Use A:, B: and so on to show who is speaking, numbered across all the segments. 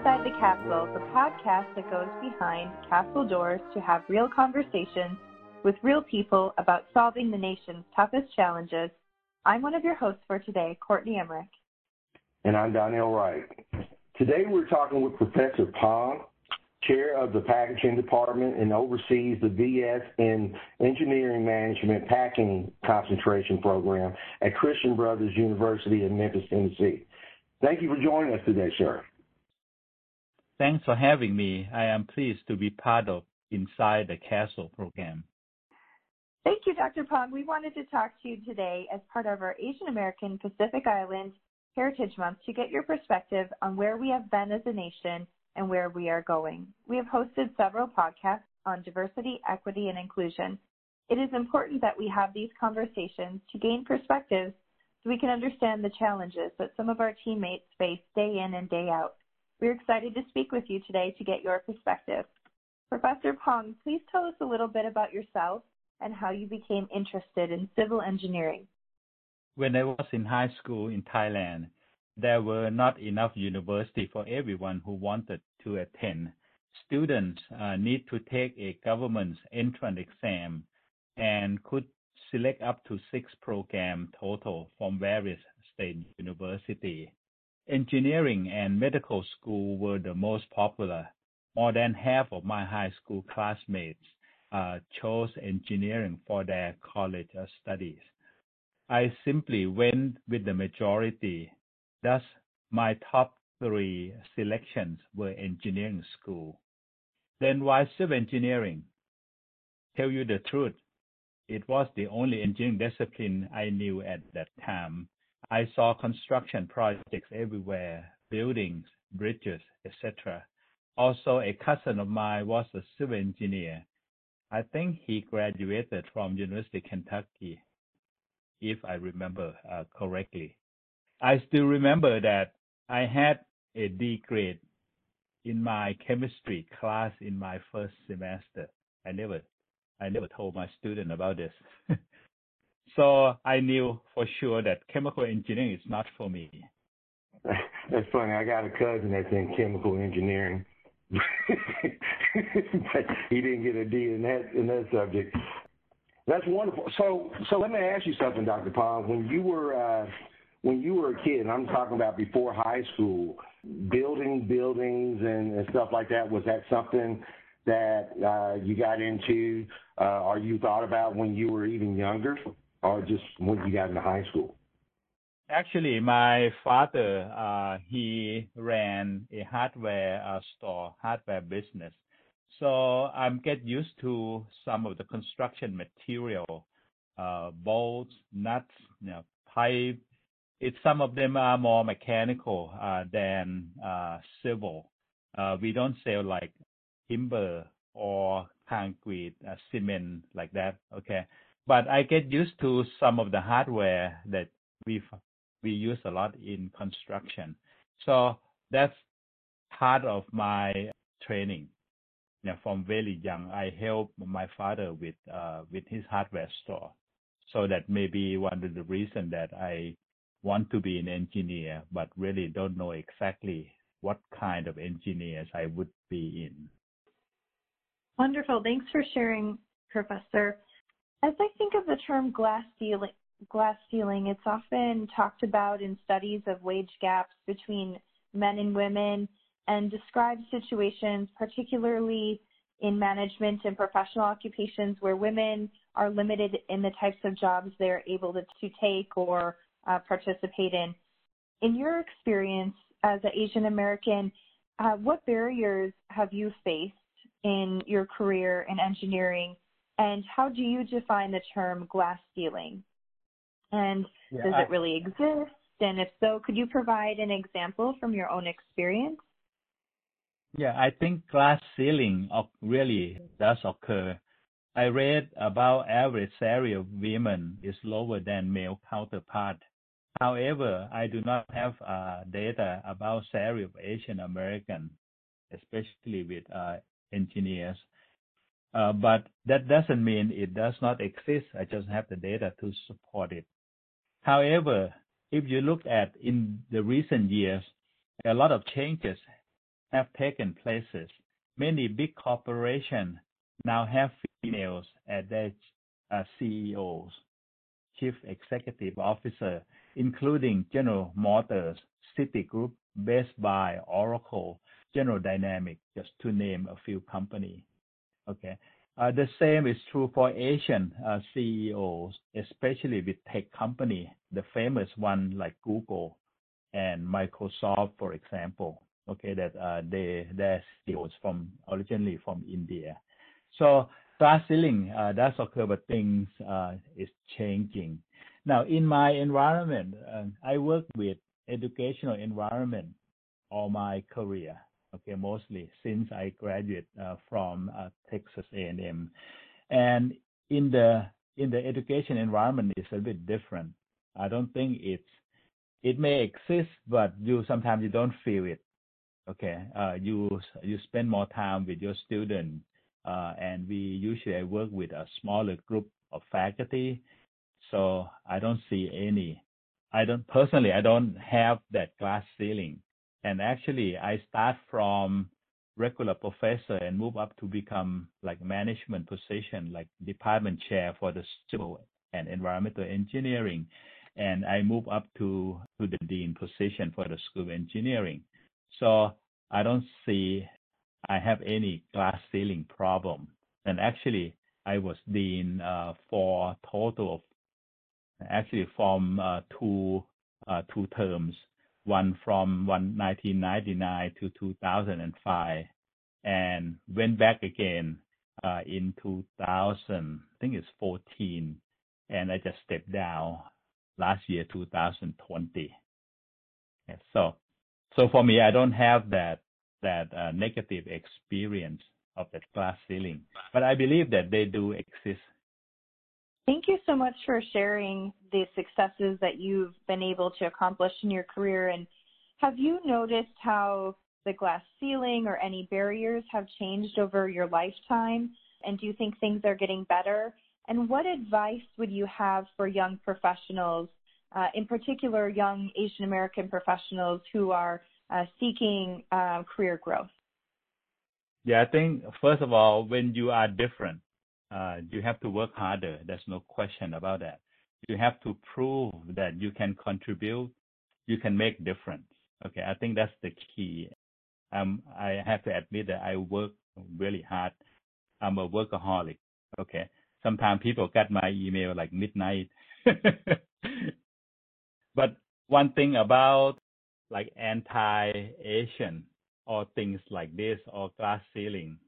A: Inside the Castle, the podcast that goes behind castle doors to have real conversations with real people about solving the nation's toughest challenges. I'm one of your hosts for today, Courtney Emmerich.
B: And I'm Donnell Wright. Today we're talking with Professor Pong, chair of the packaging department and oversees the BS in Engineering Management Packing Concentration Program at Christian Brothers University in Memphis, Tennessee. Thank you for joining us today, sir.
C: Thanks for having me. I am pleased to be part of Inside the Castle program.
A: Thank you, Dr. Pong. We wanted to talk to you today as part of our Asian American Pacific Island Heritage Month to get your perspective on where we have been as a nation and where we are going. We have hosted several podcasts on diversity, equity, and inclusion. It is important that we have these conversations to gain perspectives so we can understand the challenges that some of our teammates face day in and day out. We're excited to speak with you today to get your perspective. Professor Pong, please tell us a little bit about yourself and how you became interested in civil engineering.
C: When I was in high school in Thailand, there were not enough university for everyone who wanted to attend. Students uh, need to take a government entrance exam and could select up to six programs total from various state universities. Engineering and medical school were the most popular. More than half of my high school classmates uh, chose engineering for their college studies. I simply went with the majority Thus, my top three selections were engineering school. Then why civil engineering? Tell you the truth, it was the only engineering discipline I knew at that time. I saw construction projects everywhere, buildings, bridges, etc. Also, a cousin of mine was a civil engineer. I think he graduated from University of Kentucky, if I remember uh, correctly. I still remember that I had a D grade in my chemistry class in my first semester. I never, I never told my student about this. so I knew for sure that chemical engineering is not for me.
B: That's funny. I got a cousin that's in chemical engineering. but he didn't get a D in that in that subject. That's wonderful. So so let me ask you something, Dr. Pong. When you were uh, when you were a kid, and I'm talking about before high school, building buildings and, and stuff like that, was that something that uh, you got into uh, or you thought about when you were even younger or just when you got into high school?
C: Actually, my father, uh, he ran a hardware uh, store, hardware business. So I'm get used to some of the construction material, uh, bolts, nuts, you know, pipe, it some of them are more mechanical uh, than uh, civil. Uh, we don't sell like timber or concrete, cement like that. Okay, but I get used to some of the hardware that we we use a lot in construction. So that's part of my training. You know, from very young, I help my father with uh, with his hardware store. So that may be one of the reasons that I want to be an engineer, but really don't know exactly what kind of engineers I would be in.
A: Wonderful. Thanks for sharing, Professor. As I think of the term glass ceiling, glass ceiling, it's often talked about in studies of wage gaps between men and women and describes situations, particularly in management and professional occupations, where women are limited in the types of jobs they're able to, to take or uh, participate in. In your experience as an Asian American, uh, what barriers have you faced in your career in engineering, and how do you define the term glass ceiling? And yeah, does it really exist? And if so, could you provide an example from your own experience?
C: Yeah, I think glass ceiling really does occur. I read about average salary of women is lower than male counterpart. However, I do not have uh, data about salary of Asian American, especially with uh, engineers. Uh, but that doesn't mean it does not exist. I just have the data to support it. However, if you look at in the recent years, a lot of changes have taken places. Many big corporations now have females as their uh, CEOs, Chief Executive Officer, including General Motors, Citigroup, Best Buy, Oracle, General Dynamics, just to name a few companies. Okay. Uh, the same is true for Asian uh, CEOs, especially with tech company, the famous one like Google and Microsoft, for example. Okay, that uh, they their CEOs from originally from India. So uh, does occur, but things is changing. Now, in my environment, I work with educational environment all my career. Okay, mostly since I graduated uh, from uh, Texas A&M, and in the in the education environment it's a bit different. I don't think it's it may exist, but you sometimes you don't feel it. Okay, uh, you you spend more time with your student, uh, and we usually work with a smaller group of faculty, so I don't see any. I don't personally I don't have that glass ceiling and actually I start from regular professor and move up to become like management position, like department chair for the civil and environmental engineering. And I move up to, to the dean position for the school of engineering. So I don't see I have any glass ceiling problem. And actually, I was dean uh, for total of actually from uh, two uh, two terms one from 1999 to 2005 and went back again uh, in 2000, I think it's 14, and I just stepped down last year, 2020. Yeah, so, so for me, I don't have that that uh, negative experience of that glass ceiling, but I believe that they do exist
A: Thank you so much for sharing the successes that you've been able to accomplish in your career. And have you noticed how the glass ceiling or any barriers have changed over your lifetime? And do you think things are getting better? And what advice would you have for young professionals, uh, in particular young Asian American professionals who are uh, seeking uh, career growth?
C: Yeah, I think first of all, when you are different, uh, you have to work harder. There's no question about that. You have to prove that you can contribute, you can make difference. Okay, I think that's the key. Um, I have to admit that I work really hard. I'm a workaholic. Okay, sometimes people get my email like midnight. but one thing about like anti-Asian or things like this or glass ceiling,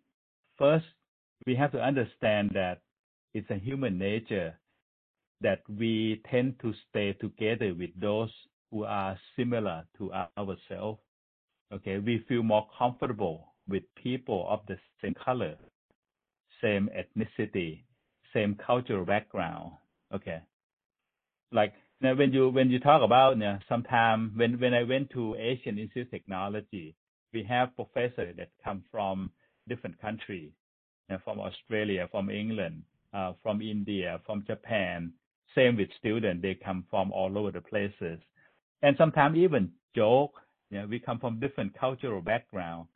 C: first we have to understand that it's a human nature that we tend to stay together with those who are similar to ourselves. Okay, we feel more comfortable with people of the same color, same ethnicity, same cultural background. Okay, like now when you when you talk about you know, sometime when when I went to Asian Institute of Technology, we have professors that come from different countries from Australia, from England, uh, from India, from Japan. Same with students, they come from all over the places. And sometimes even joke, you know, we come from different cultural background.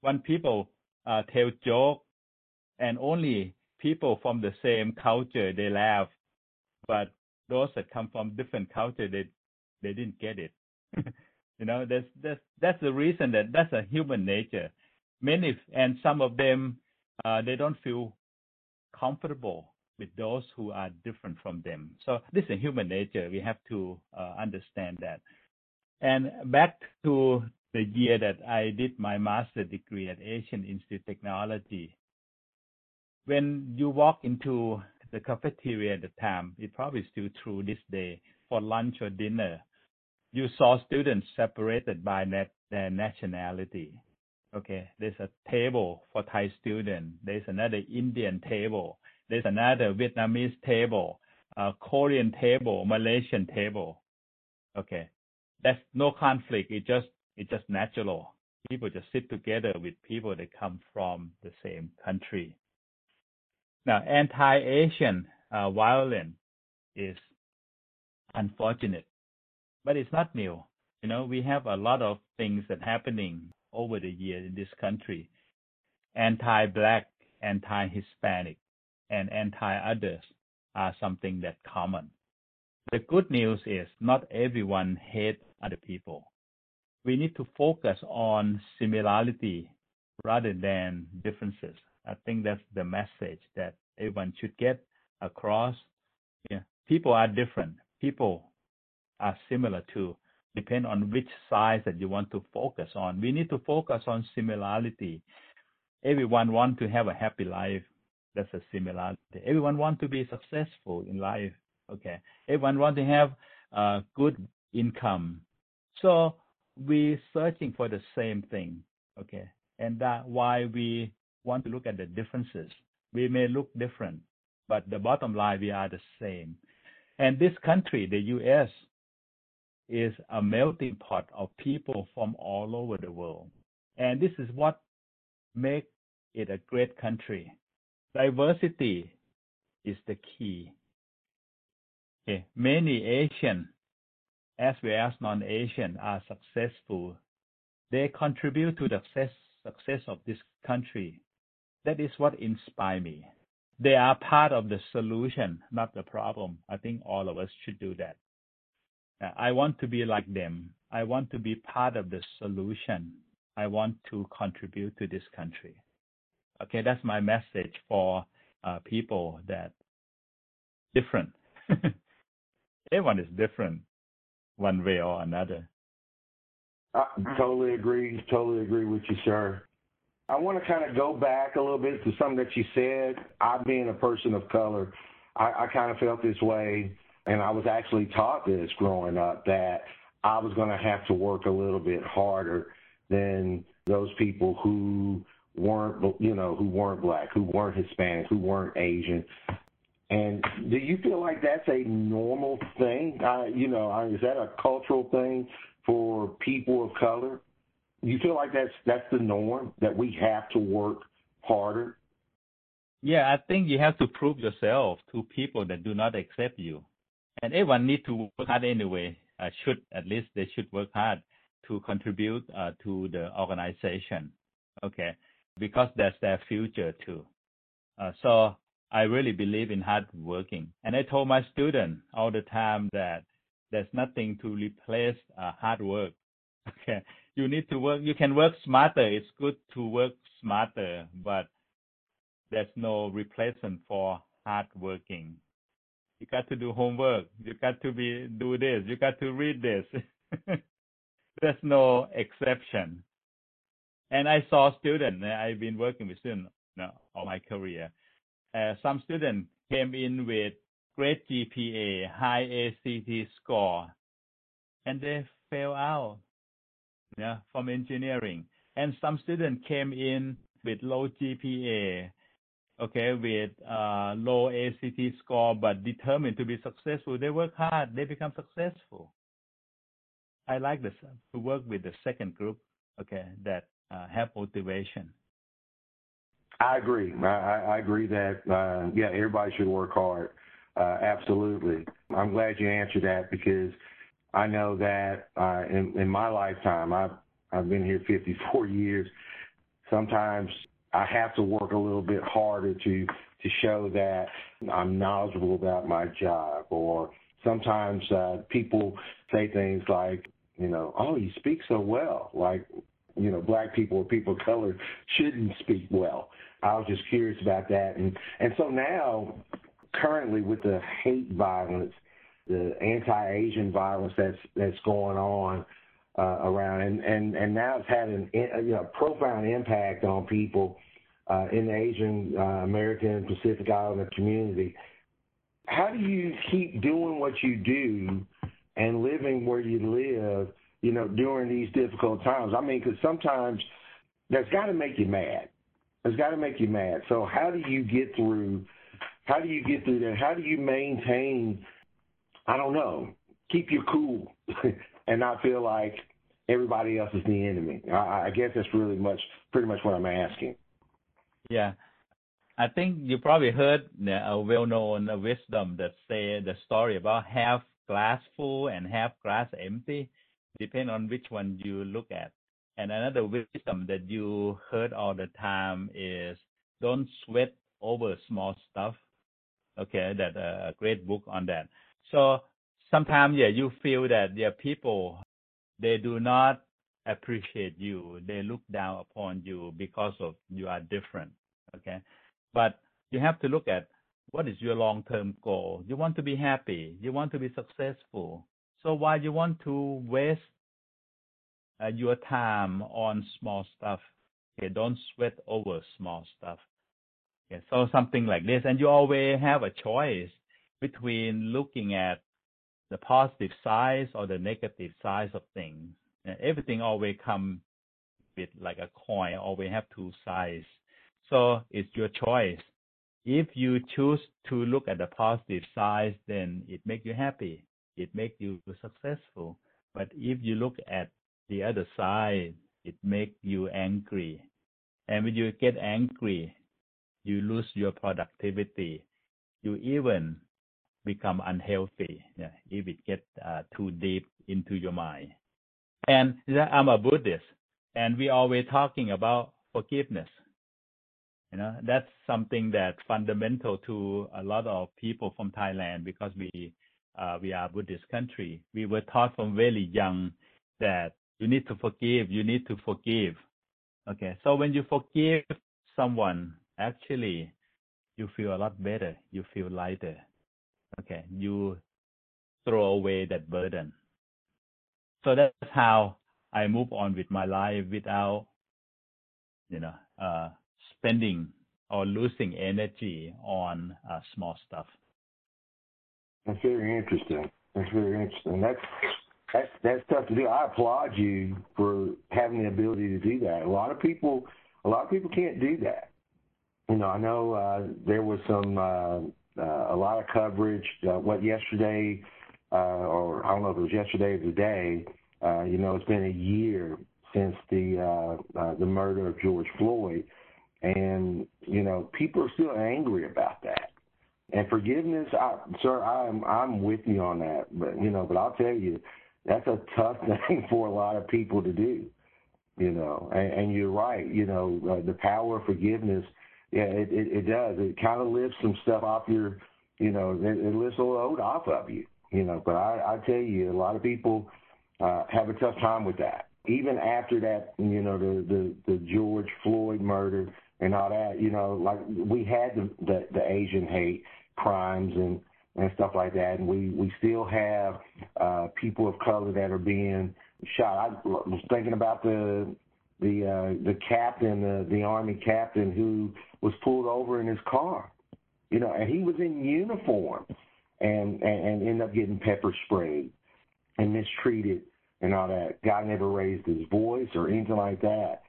C: When people uh, tell joke and only people from the same culture, they laugh. But those that come from different culture, they, they didn't get it. you know, that's, that's, that's the reason that that's a human nature. Many, and some of them uh, they don't feel comfortable with those who are different from them. So this is human nature. We have to uh, understand that. And back to the year that I did my master degree at Asian Institute of Technology. When you walk into the cafeteria at the time, it probably still true this day, for lunch or dinner, you saw students separated by their nationality. Okay, there's a table for Thai student. There's another Indian table. There's another Vietnamese table, a Korean table, Malaysian table. Okay, that's no conflict. It just it's just natural. People just sit together with people that come from the same country. Now, anti-Asian uh, violence is unfortunate, but it's not new. You know, we have a lot of things that happening over the years in this country. Anti-black, anti-Hispanic, and anti-others are something that common. The good news is not everyone hates other people. We need to focus on similarity rather than differences. I think that's the message that everyone should get across. Yeah, people are different. People are similar too. Depend on which side that you want to focus on. We need to focus on similarity. Everyone want to have a happy life. That's a similarity. Everyone want to be successful in life. Okay. Everyone want to have a good income. So we searching for the same thing. Okay. And that why we want to look at the differences. We may look different, but the bottom line, we are the same. And this country, the U.S., is a melting pot of people from all over the world. And this is what makes it a great country. Diversity is the key. Okay. Many Asian as well as non-Asian are successful. They contribute to the success, success of this country. That is what inspires me. They are part of the solution, not the problem. I think all of us should do that. I want to be like them. I want to be part of the solution. I want to contribute to this country. Okay, that's my message for uh, people that different. Everyone is different, one way or another.
B: I totally agree. Totally agree with you, sir. I want to kind of go back a little bit to something that you said. I, being a person of color, I, I kind of felt this way, and I was actually taught this growing up that I was going to have to work a little bit harder than those people who weren't, you know, who weren't black, who weren't Hispanic, who weren't Asian. And do you feel like that's a normal thing? Uh, you know, is that a cultural thing for people of color? You feel like that's that's the norm that we have to work harder.
C: Yeah, I think you have to prove yourself to people that do not accept you, and everyone need to work hard anyway. Uh, should at least they should work hard to contribute uh, to the organization. Okay, because that's their future too. Uh, so I really believe in hard working. And I told my students all the time that there's nothing to replace uh, hard work. Okay. You need to work, you can work smarter. It's good to work smarter, but there's no replacement for hard working. You got to do homework. You got to be, do this. You got to read this. there's no exception. And I saw students, I've been working with students know, all my career. Uh, some students came in with great GPA, high ACT score, and they fell out from engineering. And some students came in with low GPA, okay, with uh, low ACT score, but determined to be successful. They work hard, they become successful. I like this to work with the second group, okay, that uh, have motivation.
B: I agree. I, I agree that uh, yeah, everybody should work hard. Uh, absolutely. I'm glad you answered that because I know that uh, in, in my lifetime, I've I've been here 54 years. Sometimes I have to work a little bit harder to to show that I'm knowledgeable about my job. Or sometimes uh, people say things like, you know, oh, you speak so well. Like you know, black people or people of color shouldn't speak well. I was just curious about that, and and so now, currently with the hate violence, the anti-Asian violence that's that's going on uh, around, and and and now it's had an you know profound impact on people uh, in the Asian uh, American Pacific Islander community. How do you keep doing what you do and living where you live you know, during these difficult times. I mean, because sometimes that's got to make you mad. It's got to make you mad. So how do you get through? How do you get through that? How do you maintain? I don't know. Keep your cool and not feel like everybody else is the enemy. I, I guess that's really much, pretty much what I'm asking.
C: Yeah. I think you probably heard a well-known wisdom that say the story about half glass full and half glass empty depend on which one you look at. And another wisdom that you heard all the time is don't sweat over small stuff. Okay, that uh, a great book on that. So sometimes, yeah, you feel that are people they do not appreciate you. They look down upon you because of you are different. Okay, but you have to look at what is your long-term goal. You want to be happy. You want to be successful. So why you want to waste uh, your time on small stuff? Okay, don't sweat over small stuff. Okay, so something like this, and you always have a choice between looking at the positive side or the negative side of things. And everything always come with like a coin, always have two sides. So it's your choice. If you choose to look at the positive side, then it makes you happy. It makes you successful. But if you look at the other side, it makes you angry. And when you get angry, you lose your productivity. You even become unhealthy yeah, if it gets uh, too deep into your mind. And I'm a Buddhist, and we always talking about forgiveness. You know, that's something that's fundamental to a lot of people from Thailand because we uh, we are Buddhist country. We were taught from very young that you need to forgive, you need to forgive. Okay, so when you forgive someone, actually, you feel a lot better. You feel lighter. Okay, you throw away that burden. So that's how I move on with my life without, you know, uh, spending or losing energy on uh, small stuff.
B: That's very interesting. That's very interesting. That's that's that's tough to do. I applaud you for having the ability to do that. A lot of people, a lot of people can't do that. You know, I know uh, there was some uh, a lot of coverage. Uh, what yesterday, uh, or I don't know if it was yesterday or today. Uh, you know, it's been a year since the uh, uh, the murder of George Floyd, and you know, people are still angry about that. And forgiveness, I, sir, I'm I'm with you on that. But you know, but I'll tell you, that's a tough thing for a lot of people to do. You know, and, and you're right. You know, uh, the power of forgiveness yeah, it, it, it does. It kind of lifts some stuff off your, you know, it, it lifts a load off of you, you know. But I, I tell you, a lot of people uh, have a tough time with that. Even after that, you know, the the, the George Floyd murder and all that, you know, like we had the the, the Asian hate crimes and and stuff like that, and we we still have uh, people of color that are being shot. I was thinking about the the uh, the captain, the the army captain who was pulled over in his car, you know, and he was in uniform, and and, and ended up getting pepper sprayed and mistreated and all that. Guy never raised his voice or anything like that.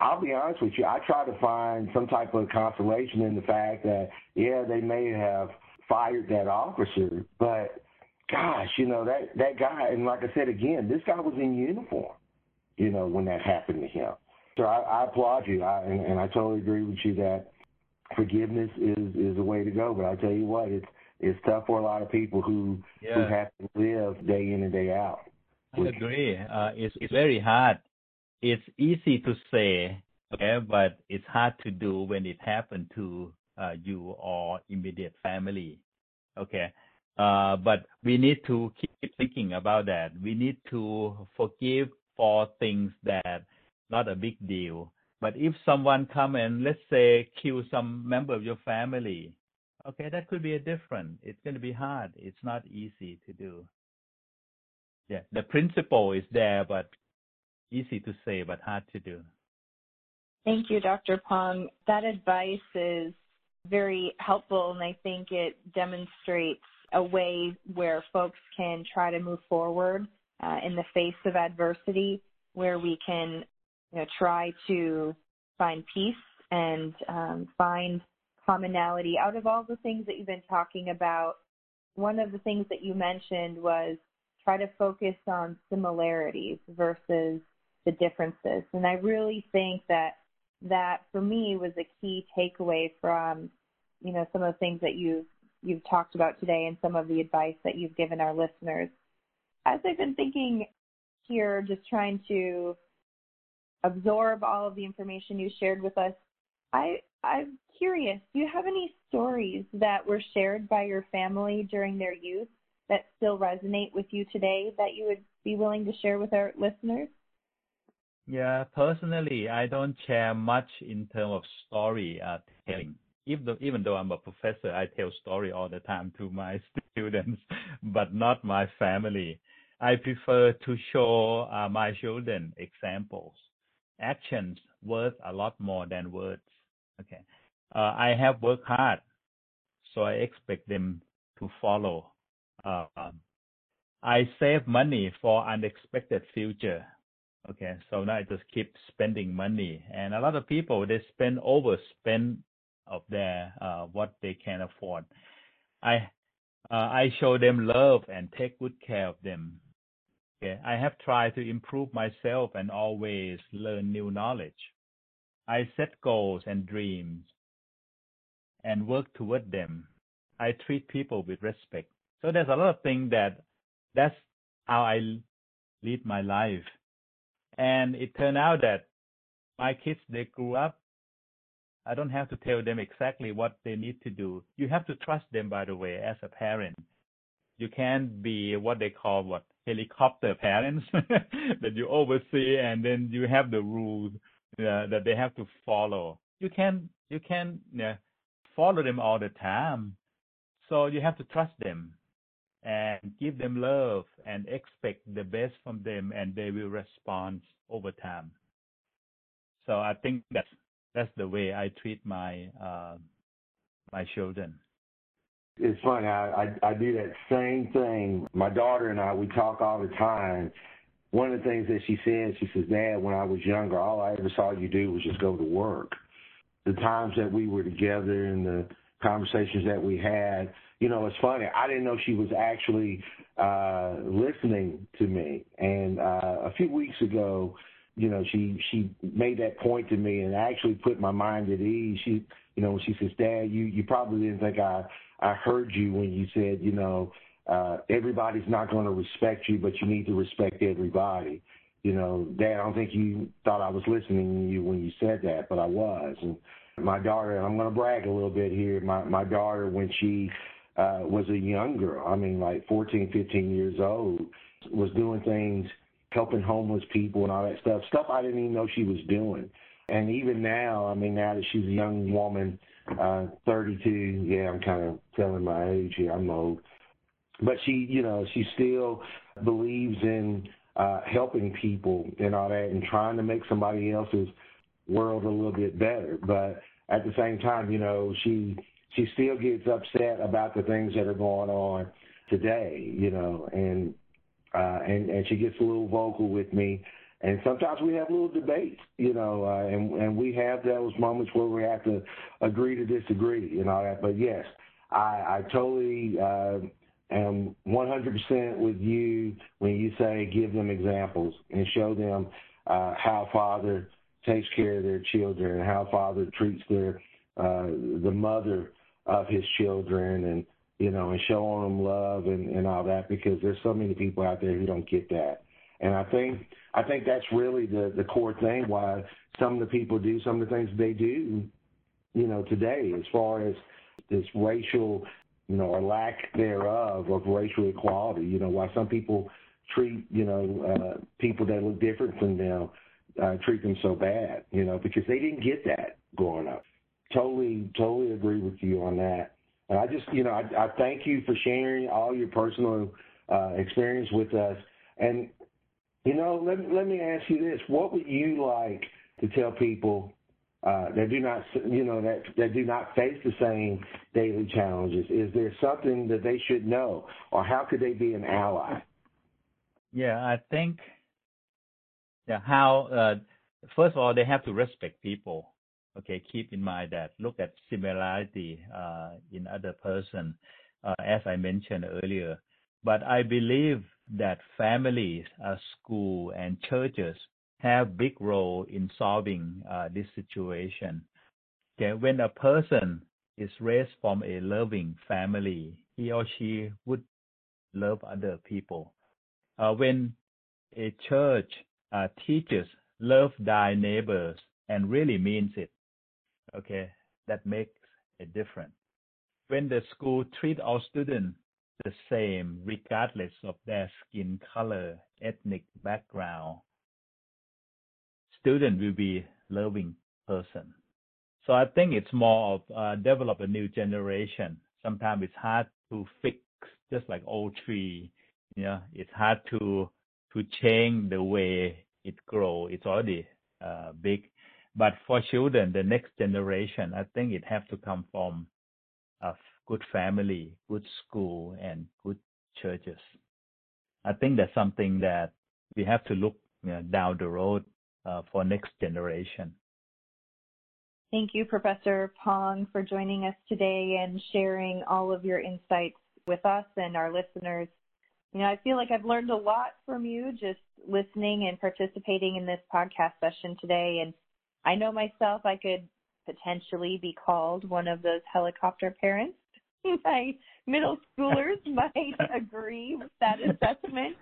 B: I'll be honest with you. I try to find some type of consolation in the fact that yeah, they may have fired that officer, but gosh, you know that that guy. And like I said again, this guy was in uniform you know, when that happened to him. So I, I applaud you, I, and, and I totally agree with you that forgiveness is is the way to go. But I tell you what, it's it's tough for a lot of people who yeah. who have to live day in and day out.
C: I agree. Uh, it's it's very hard. It's easy to say, okay, but it's hard to do when it happened to uh, you or immediate family. Okay. Uh, but we need to keep thinking about that. We need to forgive for things that not a big deal. But if someone come and let's say kill some member of your family, okay, that could be a different. It's going to be hard. It's not easy to do. Yeah, the principle is there, but easy to say, but hard to do.
A: Thank you, Dr. Pong. That advice is very helpful, and I think it demonstrates a way where folks can try to move forward uh, in the face of adversity where we can you know, try to find peace and um, find commonality out of all the things that you've been talking about. One of the things that you mentioned was try to focus on similarities versus the differences. And I really think that that for me was a key takeaway from, you know, some of the things that you've you've talked about today and some of the advice that you've given our listeners as I've been thinking here, just trying to absorb all of the information you shared with us. I I'm curious, do you have any stories that were shared by your family during their youth that still resonate with you today that you would be willing to share with our listeners?
C: Yeah, personally, I don't share much in terms of story uh, telling. Even though, even though I'm a professor, I tell story all the time to my students, but not my family. I prefer to show uh, my children examples. Actions worth a lot more than words. Okay. Uh, I have worked hard, so I expect them to follow. Uh, I save money for unexpected future. Okay, so now I just keep spending money, and a lot of people they spend overspend of their uh, what they can afford. I uh, I show them love and take good care of them. Okay, I have tried to improve myself and always learn new knowledge. I set goals and dreams and work toward them. I treat people with respect. So there's a lot of things that that's how I lead my life. And it turned out that my kids, they grew up. I don't have to tell them exactly what they need to do. You have to trust them, by the way, as a parent. You can't be what they call what helicopter parents that you oversee and then you have the rules uh, that they have to follow. You can you can uh, follow them all the time. So you have to trust them and give them love and expect the best from them and they will respond over time. So I think that's that's the way I treat my uh, my children.
B: It's funny. I, I I do that same thing. My daughter and I we talk all the time. One of the things that she says, she says, "Dad, when I was younger, all I ever saw you do was just go to work." The times that we were together and the conversations that we had, you know, it's funny. I didn't know she was actually uh, listening to me. And uh, a few weeks ago, you know, she she made that point to me and actually put my mind at ease. She, you know, she says, "Dad, you you probably didn't think I I heard you when you said, you know, uh, everybody's not going to respect you, but you need to respect everybody." You know, Dad, I don't think you thought I was listening to you when you said that, but I was. And my daughter, and I'm going to brag a little bit here. My my daughter, when she uh, was a young girl. I mean, like 14, 15 years old, was doing things, helping homeless people and all that stuff, stuff I didn't even know she was doing. And even now, I mean, now that she's a young woman, uh, 32, yeah, I'm kind of telling my age here, I'm old. But she, you know, she still believes in uh, helping people and all that and trying to make somebody else's world a little bit better. But at the same time, you know, she she still gets upset about the things that are going on today, you know, and uh, and and she gets a little vocal with me, and sometimes we have little debates, you know, uh, and and we have those moments where we have to agree to disagree and all that. But yes, I, I totally uh, am 100% with you when you say give them examples and show them uh, how Father takes care of their children and how Father treats their uh, the mother of his children and you know and showing them love and, and all that because there's so many people out there who don't get that i think i think that's really the core thing why some of the people do some of the things they do you know today as far as this racial you know or lack thereof of racial equality you know why some people treat you know uh people that look different from them uh treat them so bad you know because they didn't get that growing up totally, totally agree with you on that. And I just, you know, I, I thank you for sharing all your personal uh, experience with us. You know, let, let me ask you this. What would you like to tell people uh, that do not, you know, that, that do not face the same daily challenges? Is there something that they should know, or how could they be an ally?
C: Yeah, I think yeah, how uh, first of all they have to respect people okay, keep in mind that look at similarity uh, in other person, uh, as I mentioned earlier. But I believe that families, uh, school, and churches have big role in solving uh, this situation. Okay, when a person is raised from a loving family, he or she would love other people. Uh, when a church uh, teaches love thy neighbors and really means it. Okay, that makes a difference. When the school treat all students the same, regardless of their skin color, ethnic background, student will be loving person. So I think it's more of uh, develop a new generation. Sometimes it's hard to fix, just like old tree. You know, it's hard to to change the way it grow. It's already uh, big, but for children, the next generation, I think it have to come from a good family, good school, and good churches. I think that's something that we have to look you know, down the road uh, for next generation.
A: Thank you, Professor Pong, for joining us today and sharing all of your insights with us and our listeners. You know, I feel like I've learned a lot from you just listening and participating in this podcast session today. And I know myself, I could potentially be called one of those helicopter parents. My middle schoolers might agree with that assessment.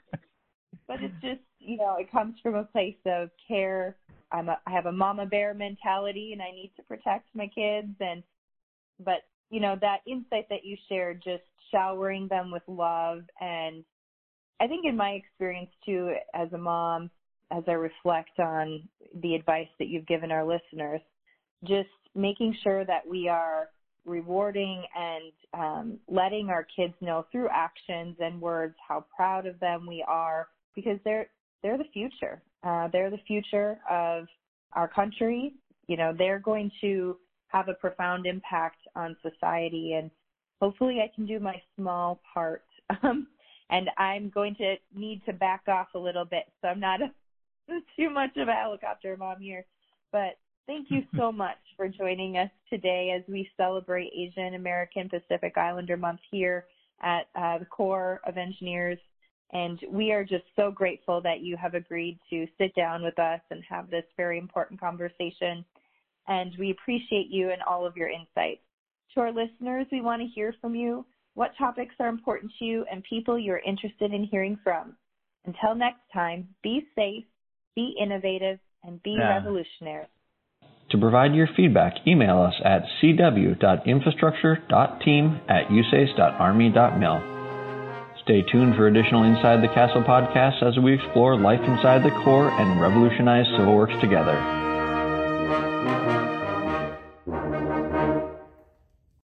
A: But it's just, you know, it comes from a place of care. I'm a, I have a mama bear mentality and I need to protect my kids and but you know that insight that you shared just showering them with love and I think in my experience too as a mom as I reflect on the advice that you've given our listeners just making sure that we are rewarding and um, letting our kids know through actions and words how proud of them we are because they're they're the future. Uh, they're the future of our country. You know, they're going to have a profound impact on society, and hopefully, I can do my small part. Um, and I'm going to need to back off a little bit, so I'm not a, too much of a helicopter mom here. But Thank you so much for joining us today as we celebrate Asian American Pacific Islander Month here at uh, the Corps of Engineers. And we are just so grateful that you have agreed to sit down with us and have this very important conversation. And we appreciate you and all of your insights. To our listeners, we want to hear from you. What topics are important to you and people you're interested in hearing from? Until next time, be safe, be innovative, and be yeah. revolutionary.
D: To provide your feedback, email us at cw.infrastructure.team at usace.army.mil. Stay tuned for additional Inside the Castle podcasts as we explore life inside the Corps and revolutionize civil works together.